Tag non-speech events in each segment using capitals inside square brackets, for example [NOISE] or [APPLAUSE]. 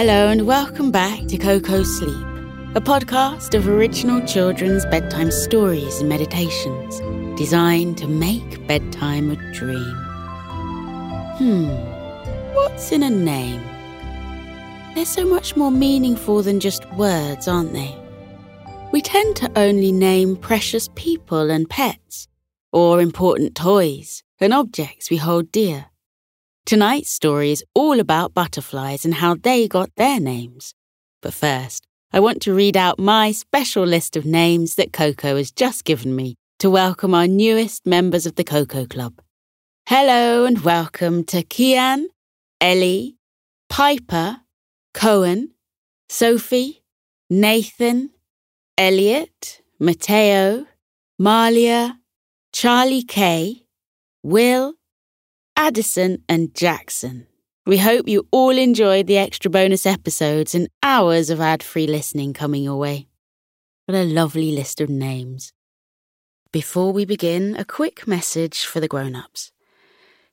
Hello and welcome back to Koko Sleep, a podcast of original children's bedtime stories and meditations designed to make bedtime a dream. Hmm, what's in a name? They're so much more meaningful than just words, aren't they? We tend to only name precious people and pets, or important toys and objects we hold dear. Tonight's story is all about butterflies and how they got their names. But first, I want to read out my special list of names that Koko has just given me to welcome our newest members of the Koko Club. Hello and welcome to Kian, Ellie, Piper, Cohen, Sophie, Nathan, Elliot, Mateo, Malia, Charlie K, Will, Addison, and Jackson. We hope you all enjoyed the extra bonus episodes and hours of ad free listening coming your way. What a lovely list of names. Before we begin, a quick message for the grown ups.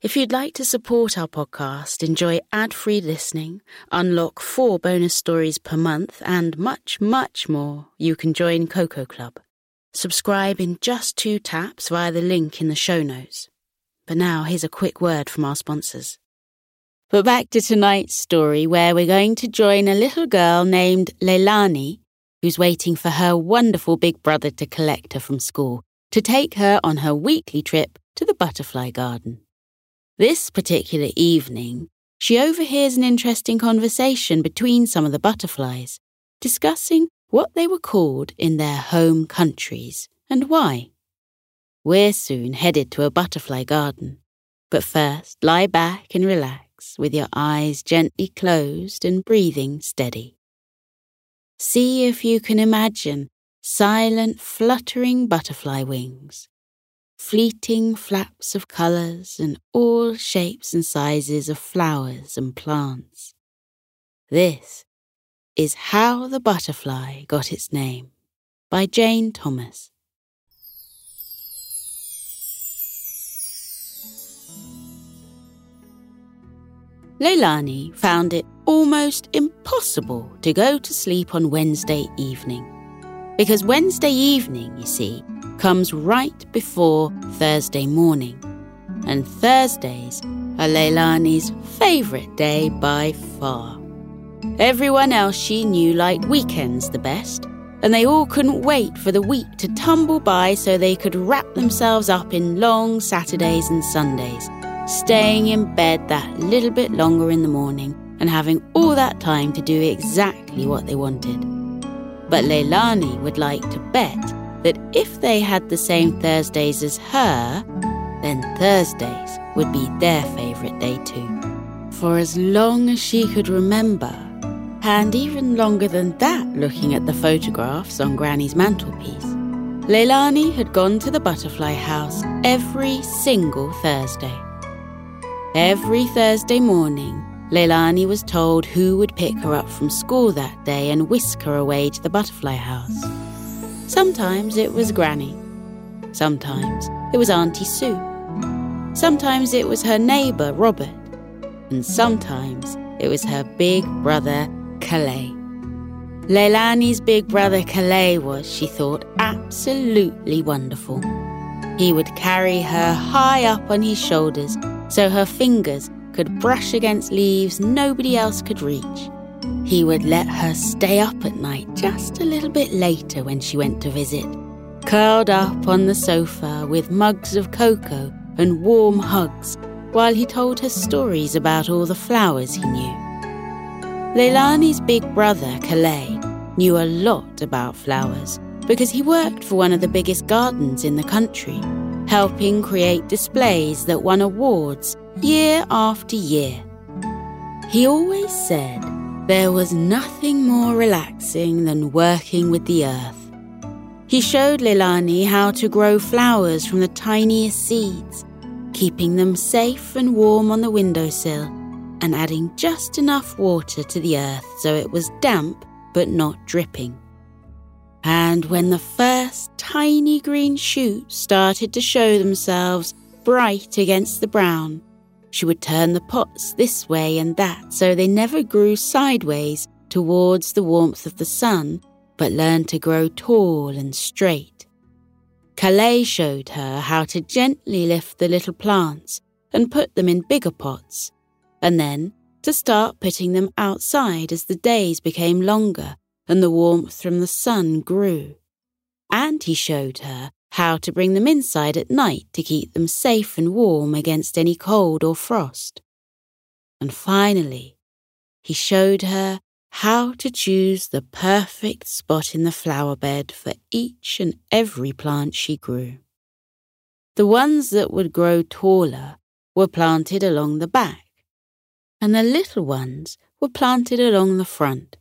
If you'd like to support our podcast, enjoy ad free listening, unlock four bonus stories per month, and much, much more, you can join Koko Club. Subscribe in just two taps via the link in the show notes. But now, here's a quick word from our sponsors. But back to tonight's story, where we're going to join a little girl named Leilani, who's waiting for her wonderful big brother to collect her from school to take her on her weekly trip to the butterfly garden. This particular evening, she overhears an interesting conversation between some of the butterflies, discussing what they were called in their home countries and why. We're soon headed to a butterfly garden. But first, lie back and relax with your eyes gently closed and breathing steady. See if you can imagine silent, fluttering butterfly wings, fleeting flaps of colours and all shapes and sizes of flowers and plants. This is How the Butterfly Got Its Name by Jane Thomas. Leilani found it almost impossible to go to sleep on Wednesday evening. Because Wednesday evening, you see, comes right before Thursday morning. And Thursdays are Leilani's favourite day by far. Everyone else she knew liked weekends the best, and they all couldn't wait for the week to tumble by so they could wrap themselves up in long Saturdays and Sundays staying in bed that little bit longer in the morning and having all that time to do exactly what they wanted. But Leilani would like to bet that if they had the same Thursdays as her, then Thursdays would be their favourite day too. For as long as she could remember, and even longer than that looking at the photographs on Granny's mantelpiece, Leilani had gone to the butterfly house every single Thursday. Every Thursday morning, Leilani was told who would pick her up from school that day and whisk her away to the butterfly house. Sometimes it was Granny. Sometimes it was Auntie Sue. Sometimes it was her neighbour, Robert. And sometimes it was her big brother, Kalei. Leilani's big brother Kalei was, she thought, absolutely wonderful. He would carry her high up on his shoulders so her fingers could brush against leaves nobody else could reach. He would let her stay up at night just a little bit later when she went to visit, curled up on the sofa with mugs of cocoa and warm hugs while he told her stories about all the flowers he knew. Leilani's big brother, Kalei, knew a lot about flowers because he worked for one of the biggest gardens in the country helping create displays that won awards year after year. He always said there was nothing more relaxing than working with the earth. He showed Leilani how to grow flowers from the tiniest seeds, keeping them safe and warm on the windowsill and adding just enough water to the earth so it was damp but not dripping. And when the first tiny green shoots started to show themselves bright against the brown, she would turn the pots this way and that so they never grew sideways towards the warmth of the sun, but learned to grow tall and straight. Kalei showed her how to gently lift the little plants and put them in bigger pots, and then to start putting them outside as the days became longer and the warmth from the sun grew. And he showed her how to bring them inside at night to keep them safe and warm against any cold or frost. And finally, he showed her how to choose the perfect spot in the flower bed for each and every plant she grew. The ones that would grow taller were planted along the back, and the little ones were planted along the front.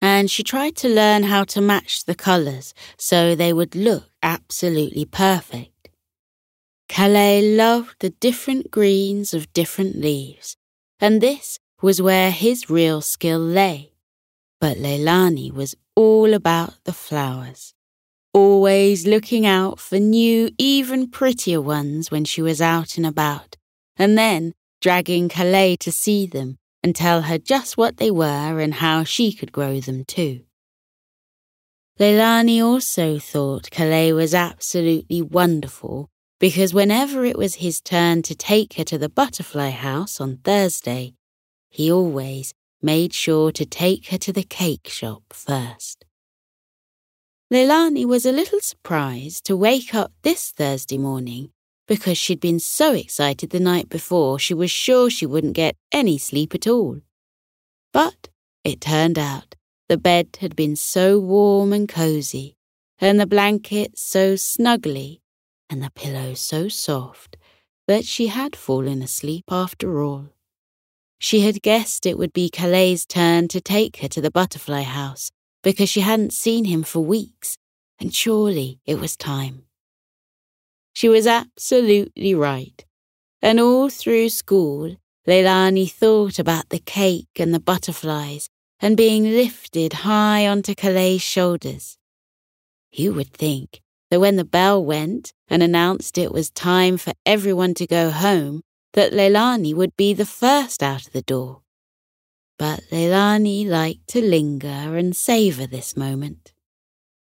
And she tried to learn how to match the colours so they would look absolutely perfect. Kalei loved the different greens of different leaves, and this was where his real skill lay. But Leilani was all about the flowers, always looking out for new, even prettier ones when she was out and about, and then dragging Kalei to see them and tell her just what they were and how she could grow them too. Leilani also thought Kalei was absolutely wonderful because whenever it was his turn to take her to the butterfly house on Thursday, he always made sure to take her to the cake shop first. Leilani was a little surprised to wake up this Thursday morning because she'd been so excited the night before she was sure she wouldn't get any sleep at all. But it turned out the bed had been so warm and cosy, and the blankets so snuggly, and the pillows so soft that she had fallen asleep after all. She had guessed it would be Kalei's turn to take her to the butterfly house because she hadn't seen him for weeks, and surely it was time. She was absolutely right, and all through school, Leilani thought about the cake and the butterflies and being lifted high onto Kalei's shoulders. You would think that when the bell went and announced it was time for everyone to go home, that Leilani would be the first out of the door. But Leilani liked to linger and savour this moment.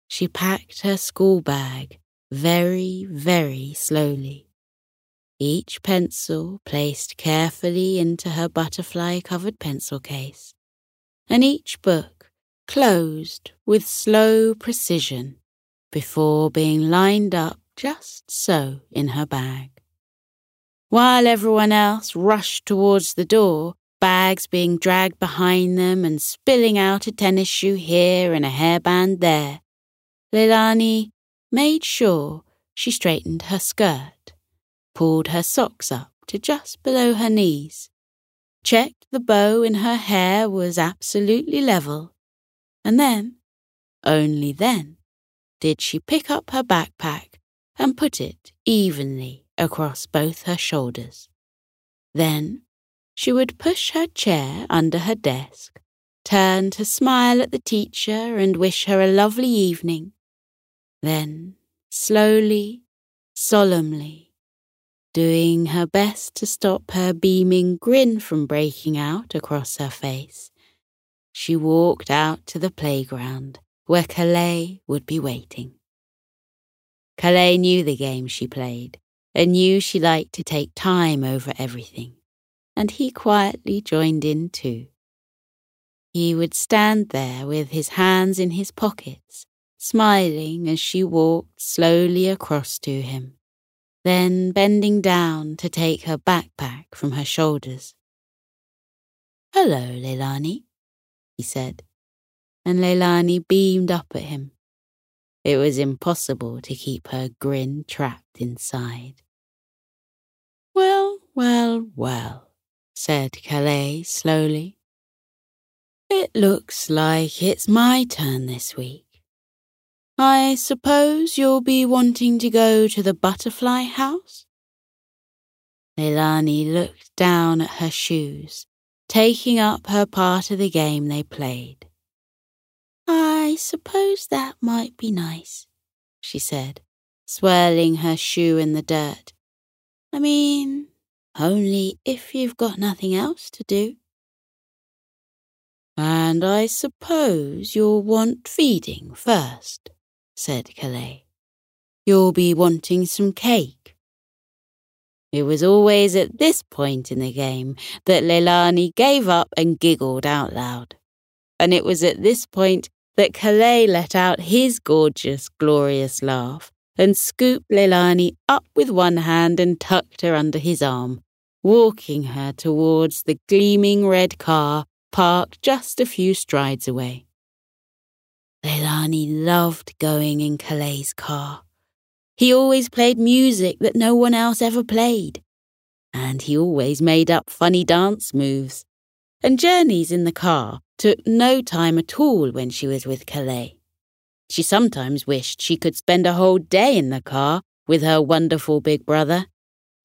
She packed her school bag very, very slowly. Each pencil placed carefully into her butterfly covered pencil case, and each book closed with slow precision before being lined up just so in her bag while everyone else rushed towards the door, bags being dragged behind them and spilling out a tennis shoe here and a hairband there. Leilani made sure she straightened her skirt, pulled her socks up to just below her knees, checked the bow in her hair was absolutely level, and then, only then, did she pick up her backpack and put it evenly across both her shoulders. Then she would push her chair under her desk, turn to smile at the teacher and wish her a lovely evening. Then, slowly, solemnly, doing her best to stop her beaming grin from breaking out across her face, she walked out to the playground where Kalei would be waiting. Kalei knew the game she played and knew she liked to take time over everything, and he quietly joined in too. He would stand there with his hands in his pockets, smiling as she walked slowly across to him, then bending down to take her backpack from her shoulders. Hello, Leilani, he said, and Leilani beamed up at him. It was impossible to keep her grin trapped inside. Well, well, well, said Kalei slowly. It looks like it's my turn this week. I suppose you'll be wanting to go to the butterfly house? Leilani looked down at her shoes, taking up her part of the game they played. I suppose that might be nice, she said, swirling her shoe in the dirt. I mean, only if you've got nothing else to do. And I suppose you'll want feeding first, said Kalei. You'll be wanting some cake. It was always at this point in the game that Leilani gave up and giggled out loud. And it was at this point that Kalei let out his gorgeous, glorious laugh and scooped Leilani up with one hand and tucked her under his arm, walking her towards the gleaming red car parked just a few strides away. Leilani loved going in Kalei' car. He always played music that no one else ever played. And he always made up funny dance moves. And journeys in the car took no time at all when she was with Kalei. She sometimes wished she could spend a whole day in the car with her wonderful big brother,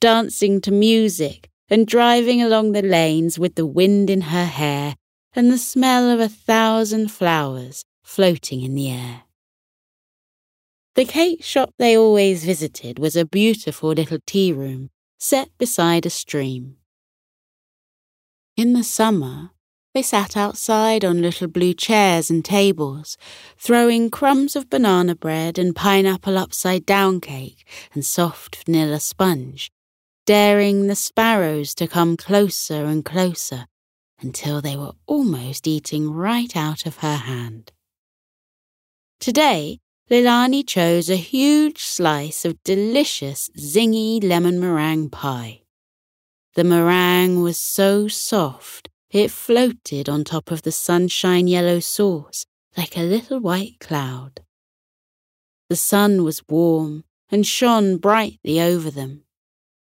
dancing to music and driving along the lanes with the wind in her hair and the smell of a thousand flowers floating in the air. The cake shop they always visited was a beautiful little tea room set beside a stream. In the summer, they sat outside on little blue chairs and tables, throwing crumbs of banana bread and pineapple upside down cake and soft vanilla sponge daring the sparrows to come closer and closer until they were almost eating right out of her hand. Today, Leilani chose a huge slice of delicious zingy lemon meringue pie. The meringue was so soft it floated on top of the sunshine yellow sauce like a little white cloud. The sun was warm and shone brightly over them,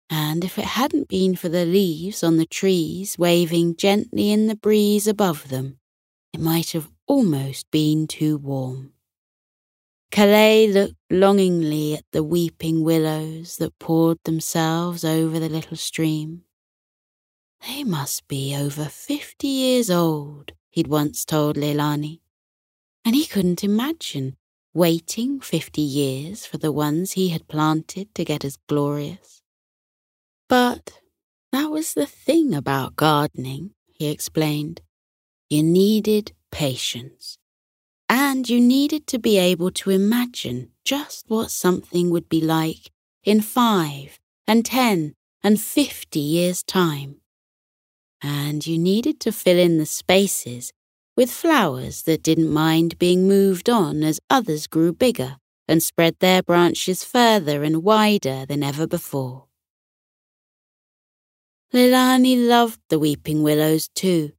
and if it hadn't been for the leaves on the trees waving gently in the breeze above them, it might have almost been too warm. Kalei looked longingly at the weeping willows that poured themselves over the little stream. They must be over fifty years old, he'd once told Leilani, and he couldn't imagine waiting fifty years for the ones he had planted to get as glorious. But that was the thing about gardening, he explained. You needed patience. And you needed to be able to imagine just what something would be like in five and ten and fifty years' time. And you needed to fill in the spaces with flowers that didn't mind being moved on as others grew bigger and spread their branches further and wider than ever before. Leilani loved the weeping willows too,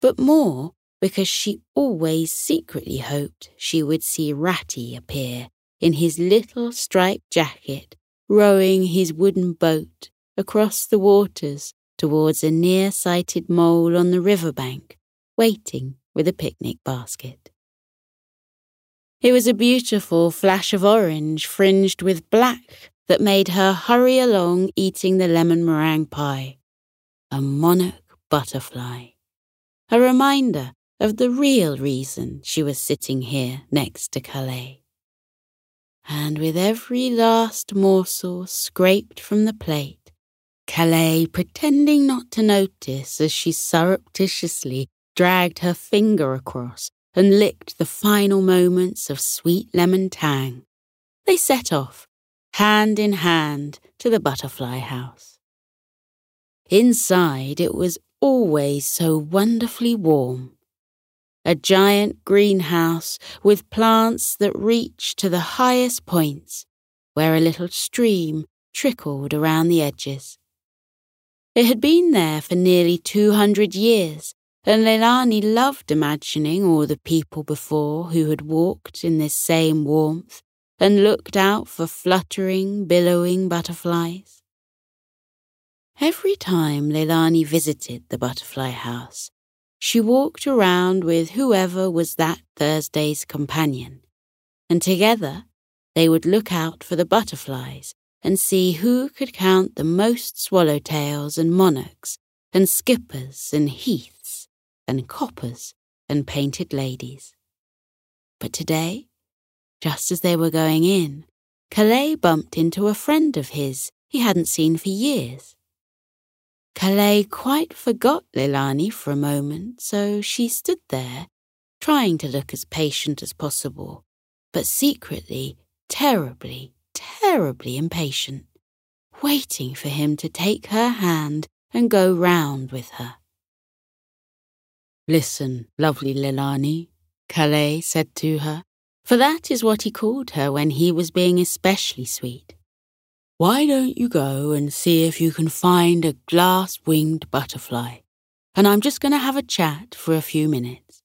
but more because she always secretly hoped she would see Ratty appear in his little striped jacket, rowing his wooden boat across the waters towards a near sighted mole on the river bank, waiting with a picnic basket. It was a beautiful flash of orange fringed with black that made her hurry along eating the lemon meringue pie a monarch butterfly, a reminder of the real reason she was sitting here next to Kalei. And with every last morsel scraped from the plate, Kalei pretending not to notice as she surreptitiously dragged her finger across and licked the final moments of sweet lemon tang, they set off, hand in hand, to the butterfly house. Inside, it was always so wonderfully warm. A giant greenhouse with plants that reached to the highest points, where a little stream trickled around the edges. It had been there for nearly 200 years, and Leilani loved imagining all the people before who had walked in this same warmth and looked out for fluttering, billowing butterflies. Every time Leilani visited the butterfly house, she walked around with whoever was that Thursday's companion, and together they would look out for the butterflies and see who could count the most swallowtails and monarchs and skippers and heaths and coppers and painted ladies. But today, just as they were going in, Kalei bumped into a friend of his he hadn't seen for years. Kalei quite forgot Leilani for a moment, so she stood there, trying to look as patient as possible, but secretly terribly, terribly impatient, waiting for him to take her hand and go round with her. Listen, lovely Leilani, Kalei said to her, for that is what he called her when he was being especially sweet. Why don't you go and see if you can find a glass winged butterfly? And I'm just going to have a chat for a few minutes.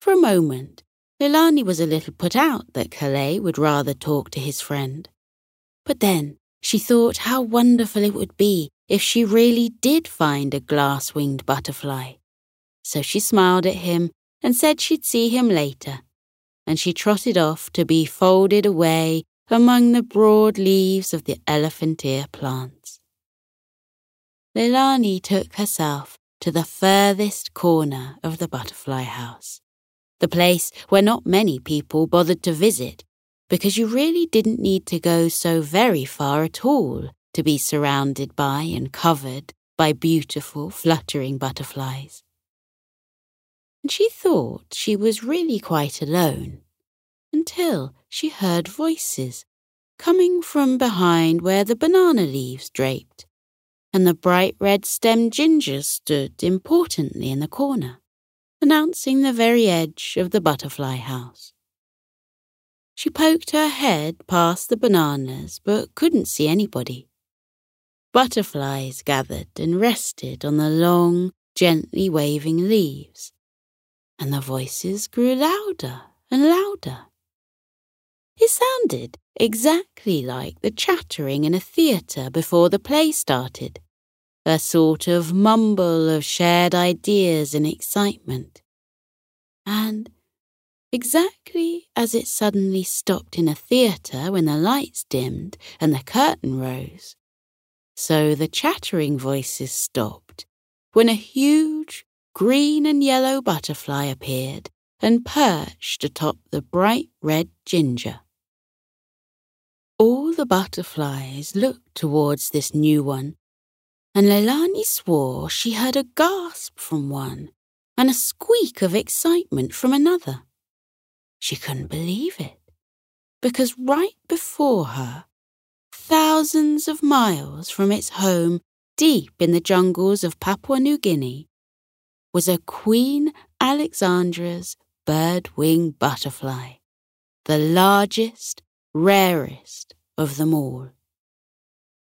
For a moment, Leilani was a little put out that Kalei would rather talk to his friend. But then she thought how wonderful it would be if she really did find a glass winged butterfly. So she smiled at him and said she'd see him later. And she trotted off to be folded away among the broad leaves of the elephant ear plants. Leilani took herself to the furthest corner of the butterfly house, the place where not many people bothered to visit because you really didn't need to go so very far at all to be surrounded by and covered by beautiful, fluttering butterflies. And she thought she was really quite alone until she heard voices coming from behind where the banana leaves draped, and the bright red stemmed ginger stood importantly in the corner, announcing the very edge of the butterfly house. She poked her head past the bananas but couldn't see anybody. Butterflies gathered and rested on the long, gently waving leaves, and the voices grew louder and louder. It sounded exactly like the chattering in a theatre before the play started, a sort of mumble of shared ideas and excitement. And exactly as it suddenly stopped in a theatre when the lights dimmed and the curtain rose, so the chattering voices stopped when a huge green and yellow butterfly appeared and perched atop the bright red ginger. All the butterflies looked towards this new one, and Leilani swore she heard a gasp from one and a squeak of excitement from another. She couldn't believe it, because right before her, thousands of miles from its home deep in the jungles of Papua New Guinea, was a Queen Alexandra's bird wing butterfly, the largest rarest of them all.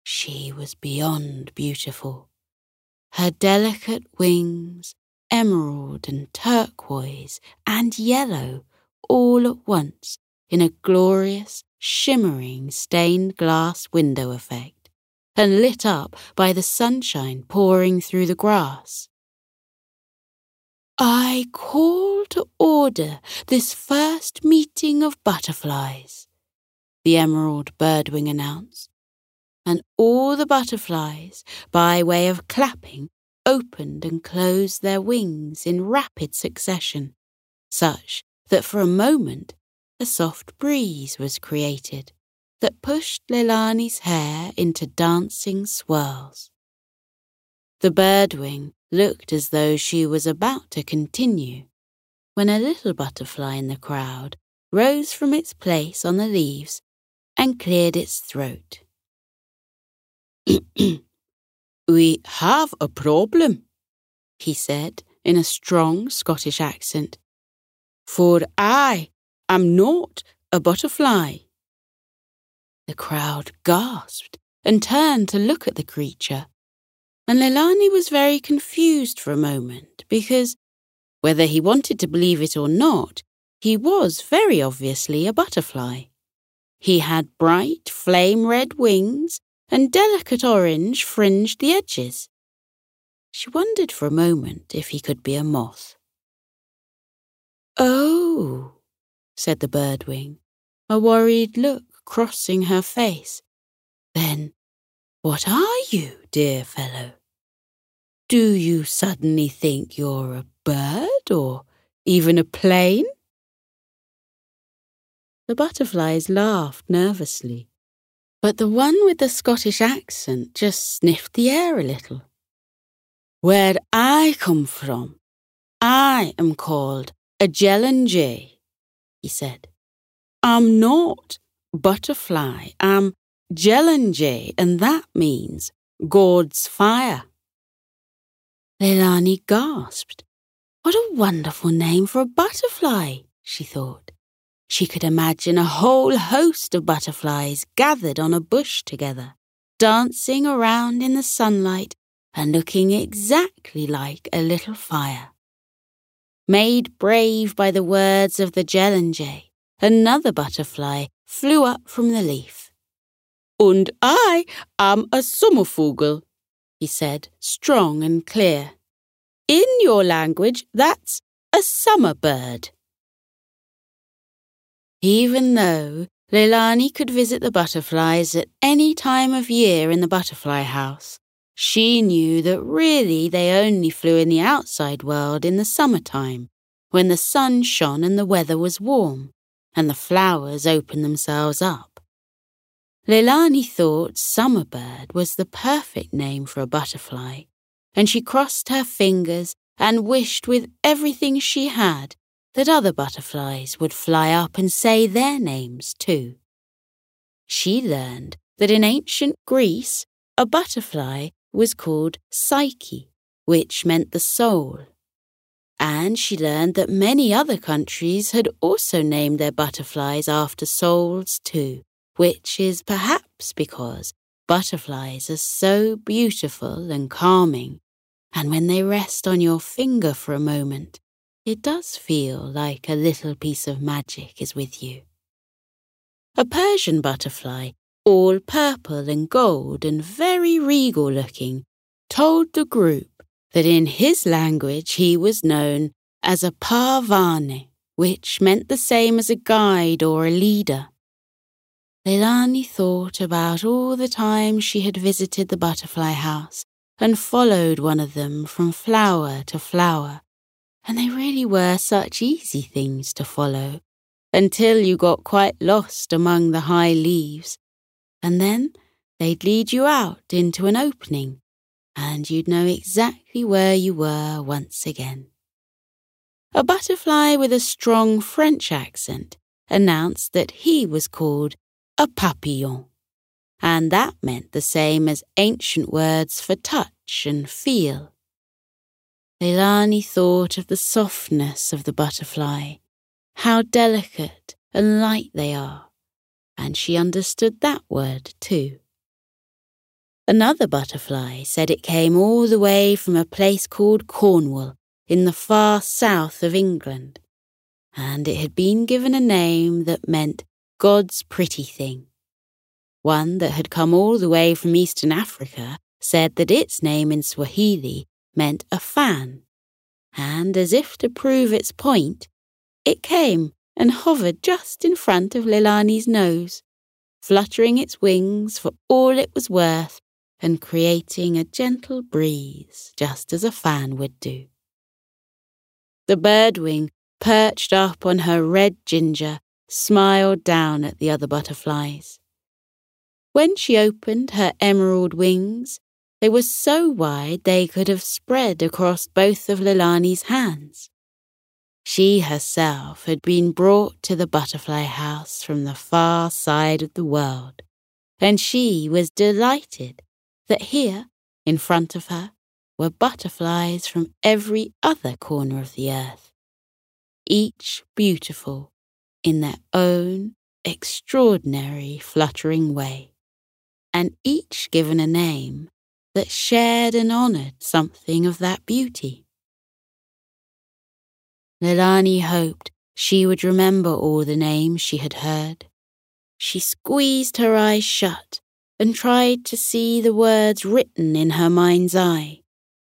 She was beyond beautiful. Her delicate wings, emerald and turquoise and yellow, all at once in a glorious, shimmering stained glass window effect, and lit up by the sunshine pouring through the grass. I call to order this first meeting of butterflies, the emerald birdwing announced, and all the butterflies, by way of clapping, opened and closed their wings in rapid succession, such that for a moment a soft breeze was created that pushed Leilani's hair into dancing swirls. The birdwing looked as though she was about to continue, when a little butterfly in the crowd rose from its place on the leaves and cleared its throat. [CLEARS THROAT] we have a problem, he said in a strong Scottish accent, for I am not a butterfly. The crowd gasped and turned to look at the creature, and Leilani was very confused for a moment because, whether he wanted to believe it or not, he was very obviously a butterfly. He had bright flame red wings and delicate orange fringed the edges. She wondered for a moment if he could be a moth. Oh, said the birdwing, a worried look crossing her face. Then, what are you, dear fellow? Do you suddenly think you're a bird or even a plane? The butterflies laughed nervously, But the one with the Scottish accent just sniffed the air a little. Where I come from, I am called a dealan-dè, he said. I'm not butterfly, I'm dealan-dè, and that means God's fire. Leilani gasped. What a wonderful name for a butterfly, she thought. She could imagine a whole host of butterflies gathered on a bush together, dancing around in the sunlight and looking exactly like a little fire. Made brave by the words of the dealan-dè, another butterfly flew up from the leaf. Und I am a Sommervogel, he said, strong and clear. In your language, that's a summer bird. Even though Leilani could visit the butterflies at any time of year in the butterfly house, she knew that really they only flew in the outside world in the summertime, when the sun shone and the weather was warm, and the flowers opened themselves up. Leilani thought summer bird was the perfect name for a butterfly, and she crossed her fingers and wished with everything she had that other butterflies would fly up and say their names too. She learned that in ancient Greece, a butterfly was called Psyche, which meant the soul. And she learned that many other countries had also named their butterflies after souls too, which is perhaps because butterflies are so beautiful and calming, and when they rest on your finger for a moment, it does feel like a little piece of magic is with you. A Persian butterfly all purple and gold and very regal looking, told the group that in his language he was known as a parvane, which meant the same as a guide or a leader. Leilani thought about all the times she had visited the butterfly house and followed one of them from flower to flower, and they really were such easy things to follow until you got quite lost among the high leaves and then they'd lead you out into an opening, and you'd know exactly where you were once again. A butterfly with a strong French accent announced that he was called a papillon, and that meant the same as ancient words for touch and feel. Leilani thought of the softness of the butterfly, how delicate and light they are and she understood that word too. Another butterfly said it came all the way from a place called Cornwall in the far south of England, and it had been given a name that meant God's pretty thing. One that had come all the way from Eastern Africa said that its name in Swahili meant a fan, and as if to prove its point, it came and hovered just in front of Leilani's nose, fluttering its wings for all it was worth and creating a gentle breeze just as a fan would do. The birdwing, perched up on her red ginger, smiled down at the other butterflies. When she opened her emerald wings, they were so wide they could have spread across both of Leilani's hands. She herself had been brought to the butterfly house from the far side of the world, and she was delighted that here, in front of her, were butterflies from every other corner of the earth, each beautiful in their own extraordinary fluttering way, and each given a name that shared and honoured something of that beauty. Leilani hoped she would remember all the names she had heard. She squeezed her eyes shut and tried to see the words written in her mind's eye,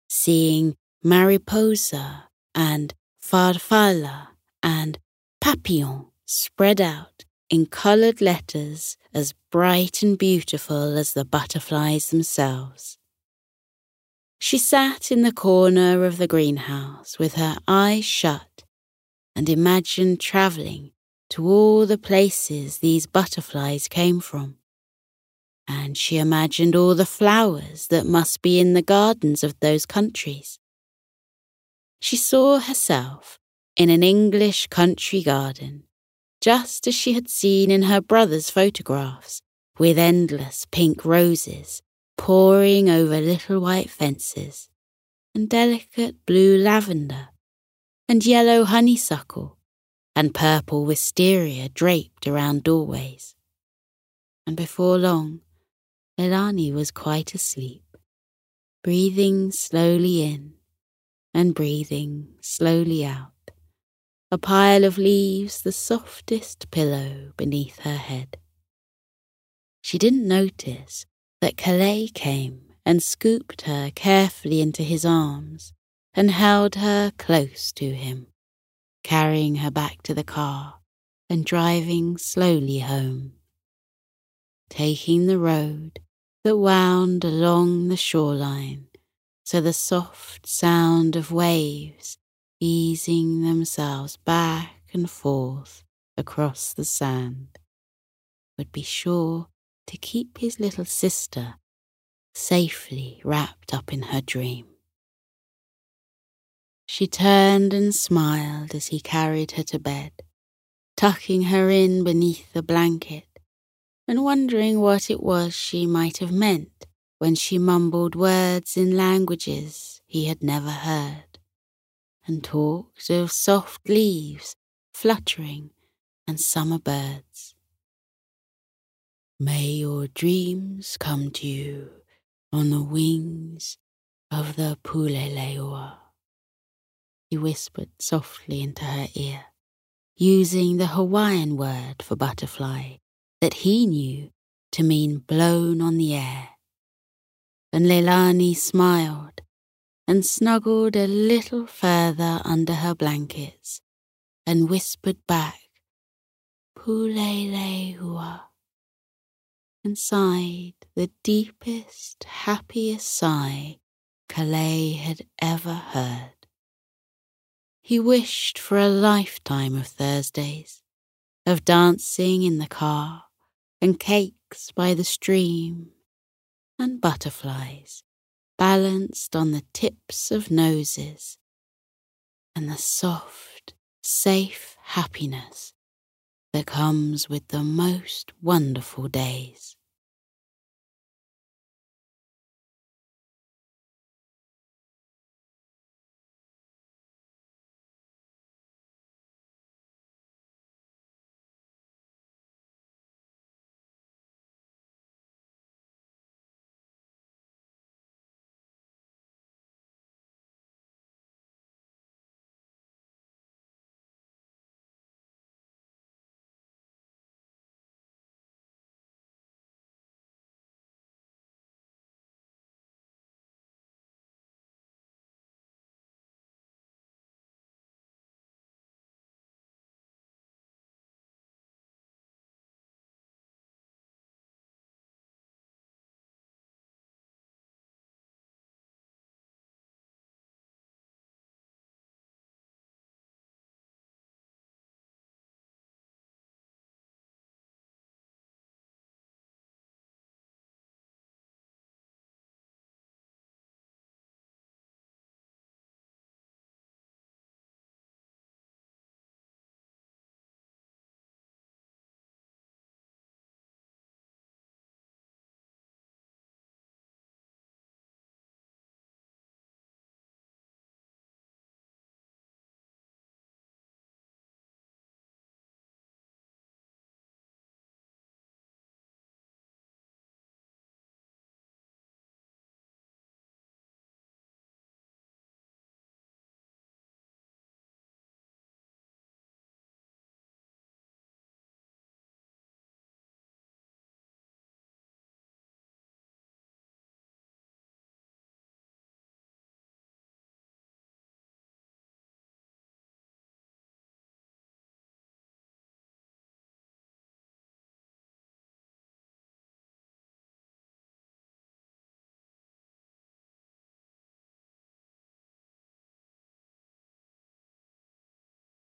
seeing mariposa and farfalla and papillon spread out in coloured letters as bright and beautiful as the butterflies themselves. She sat in the corner of the greenhouse with her eyes shut and imagined travelling to all the places these butterflies came from. and she imagined all the flowers that must be in the gardens of those countries. She saw herself in an English country garden, just as she had seen in her brother's photographs, with endless pink roses pouring over little white fences, and delicate blue lavender, and yellow honeysuckle, and purple wisteria draped around doorways. And before long, Leilani was quite asleep, breathing slowly in and breathing slowly out, a pile of leaves the softest pillow beneath her head. She didn't notice that Kalei came and scooped her carefully into his arms and held her close to him, carrying her back to the car and driving slowly home. Taking the road that wound along the shoreline, so the soft sound of waves easing themselves back and forth across the sand would be sure to keep his little sister safely wrapped up in her dream. She turned and smiled as he carried her to bed, tucking her in beneath the blanket and wondering what it was she might have meant when she mumbled words in languages he had never heard, and talked of soft leaves fluttering and summer birds. May your dreams come to you on the wings of the Pulelehua. He whispered softly into her ear, using the Hawaiian word for butterfly that he knew to mean blown on the air. And Leilani smiled and snuggled a little further under her blankets and whispered back, Pulelehua and sighed the deepest, happiest sigh Kalei had ever heard. He wished for a lifetime of Thursdays, of dancing in the car, and cakes by the stream, and butterflies balanced on the tips of noses, and the soft, safe happiness that comes with the most wonderful days.